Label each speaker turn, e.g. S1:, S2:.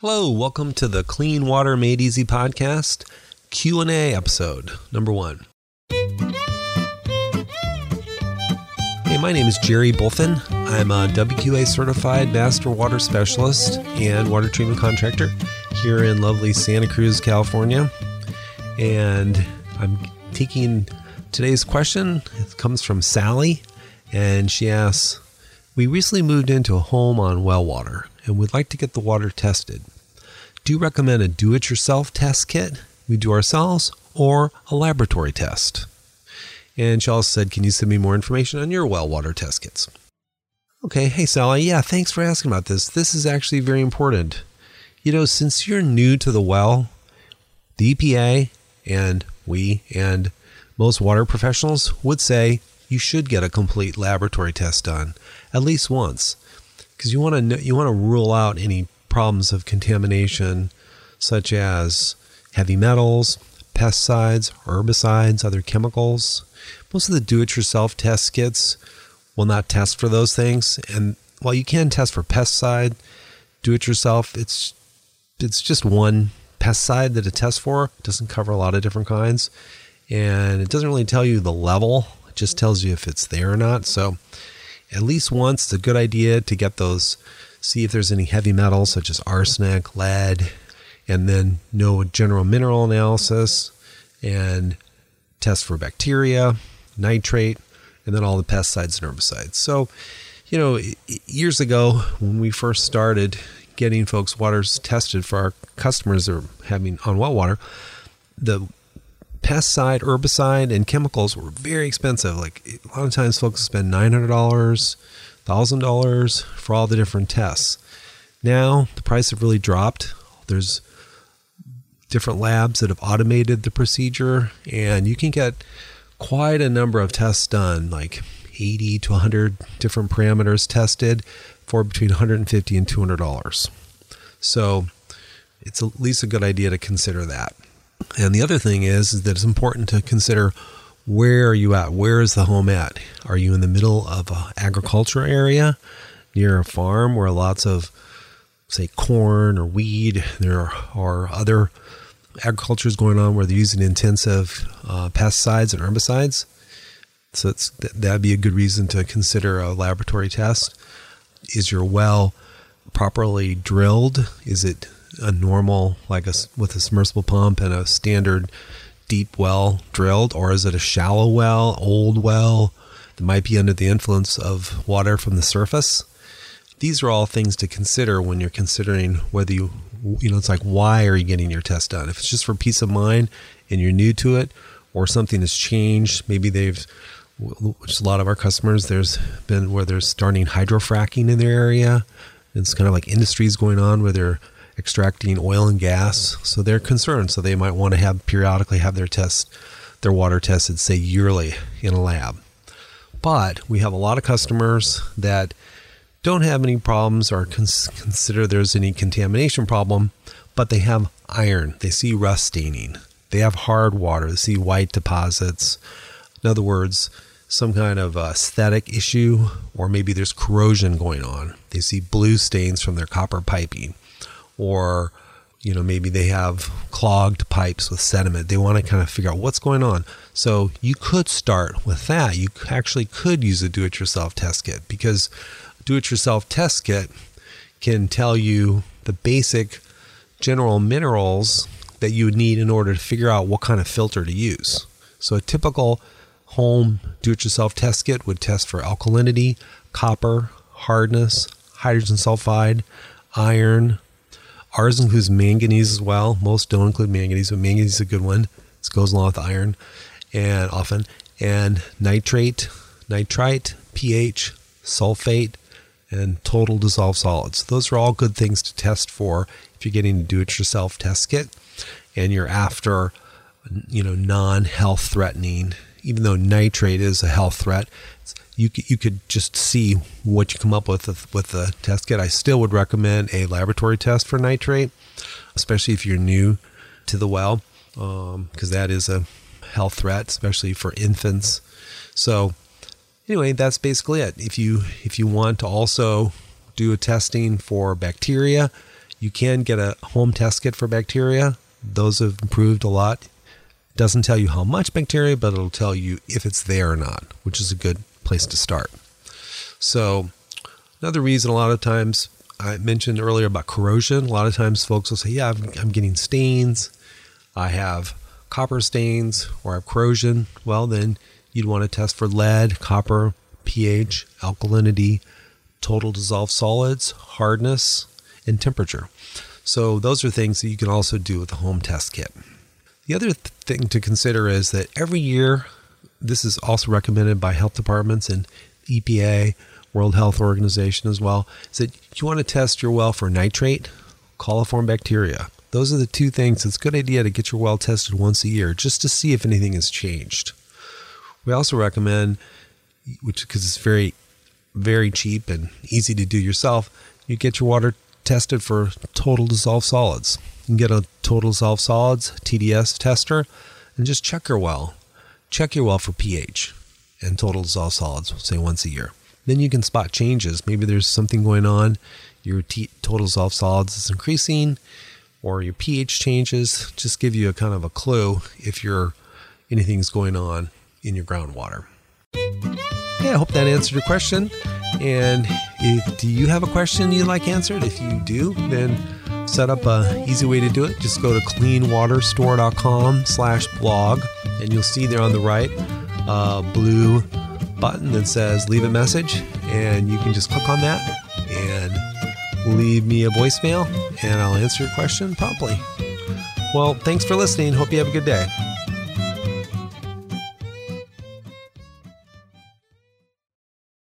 S1: Hello, welcome to the Clean Water Made Easy podcast, Q&A episode number 1. Hey, my name is Gerry Bulfin. I'm a WQA certified master water specialist and water treatment contractor here in lovely Santa Cruz, California. And I'm taking today's question. It comes from Sally, and she asks, "We recently moved into a home on well water and we'd like to get the water tested. Do you recommend a do it yourself test kit we do ourselves or a laboratory test? And also said, Can you send me more information on your well water test kits? Okay, hey Sally, yeah, thanks for asking about this. This is actually very important. You know, since you're new to the well, the EPA and we and most water professionals would say you should get a complete laboratory test done at least once because you want to you want to rule out any problems of contamination such as heavy metals, pesticides, herbicides, other chemicals. Most of the do-it-yourself test kits will not test for those things and while you can test for pesticide, do it yourself, it's it's just one pesticide that it tests for. It doesn't cover a lot of different kinds and it doesn't really tell you the level. It just tells you if it's there or not. So at least once. It's a good idea to get those, see if there's any heavy metals such as arsenic, lead, and then know general mineral analysis and test for bacteria, nitrate, and then all the pesticides and herbicides. So, you know, years ago when we first started getting folks' waters tested for our customers that are having on well water, the pesticide, herbicide, and chemicals were very expensive. Like a lot of times, folks spend nine hundred dollars, thousand dollars for all the different tests. Now the price have really dropped. There's different labs that have automated the procedure, and you can get quite a number of tests done, like 80 to 100 different parameters tested for between 150 and 200 dollars. So it's at least a good idea to consider that. And the other thing is, is that it's important to consider where are you at? Where is the home at? Are you in the middle of an agriculture area near a farm where lots of, say, corn or weed, there are other agriculture is going on where they're using intensive uh, pesticides and herbicides? So that'd be a good reason to consider a laboratory test. Is your well properly drilled? Is it a normal like a with a submersible pump and a standard deep well drilled or is it a shallow well old well that might be under the influence of water from the surface? These are all things to consider when you're considering whether you you know it's like why are you getting your test done? If it's just for peace of mind and you're new to it or something has changed maybe they've which a lot of our customers there's been where they're starting hydrofracking in their area. It's kind of like industries going on where they're extracting oil and gas. So they're concerned. So they might want to have periodically have their test, their water tested, say yearly in a lab. But we have a lot of customers that don't have any problems or cons- consider there's any contamination problem, but they have iron. They see rust staining. They have hard water. They see white deposits. In other words, some kind of aesthetic issue, or maybe there's corrosion going on. They see blue stains from their copper piping or you know maybe they have clogged pipes with sediment. They want to kind of figure out what's going on. So you could start with that. You actually could use a do-it-yourself test kit because do-it-yourself test kit can tell you the basic general minerals that you would need in order to figure out what kind of filter to use. So a typical home do-it-yourself test kit would test for alkalinity copper hardness hydrogen sulfide iron Ours includes manganese as well. Most don't include manganese, but manganese is a good one. This goes along with iron and often. And nitrate, nitrite, pH, sulfate, and total dissolved solids. Those are all good things to test for if you're getting a do-it-yourself test kit and you're after you know non-health threatening even though nitrate is a health threat you you could just see what you come up with with the test kit. I still would recommend a laboratory test for nitrate, especially if you're new to the well, because um, that is a health threat, especially for infants. So anyway, that's basically it. If you if you want to also do a testing for bacteria, You can get a home test kit for bacteria. Those have improved a lot. It doesn't tell you how much bacteria, but it'll tell you if it's there or not, which is a good place to start. So, another reason a lot of times I mentioned earlier about corrosion, a lot of times folks will say, Yeah, I'm, I'm getting stains. I have copper stains or I have corrosion. Well, then you'd want to test for lead, copper, pH, alkalinity, total dissolved solids, hardness, and temperature. So, those are things that you can also do with a home test kit. The other th- thing to consider is that every year, this is also recommended by health departments and EPA, World Health Organization as well, is that you want to test your well for nitrate, coliform bacteria. Those are the two things. It's a good idea to get your well tested once a year just to see if anything has changed. We also recommend, which because it's very, very cheap and easy to do yourself, you get your water tested for total dissolved solids. You can get a total dissolved solids TDS tester and just check your well. Check your well for pH and total dissolved solids, say once a year. Then you can spot changes. Maybe there's something going on. Your t- total dissolved solids is increasing, or your pH changes. Just give you a kind of a clue if you're anything's going on in your groundwater. Yeah, I hope that answered your question. And if do you have a question you'd like answered? If you do, then set up a easy way to do it. Just go to cleanwaterstore.com slash blog and you'll see there on the right a blue button that says leave a message and you can just click on that and leave me a voicemail and I'll answer your question promptly. Well, thanks for listening. Hope you have a good day.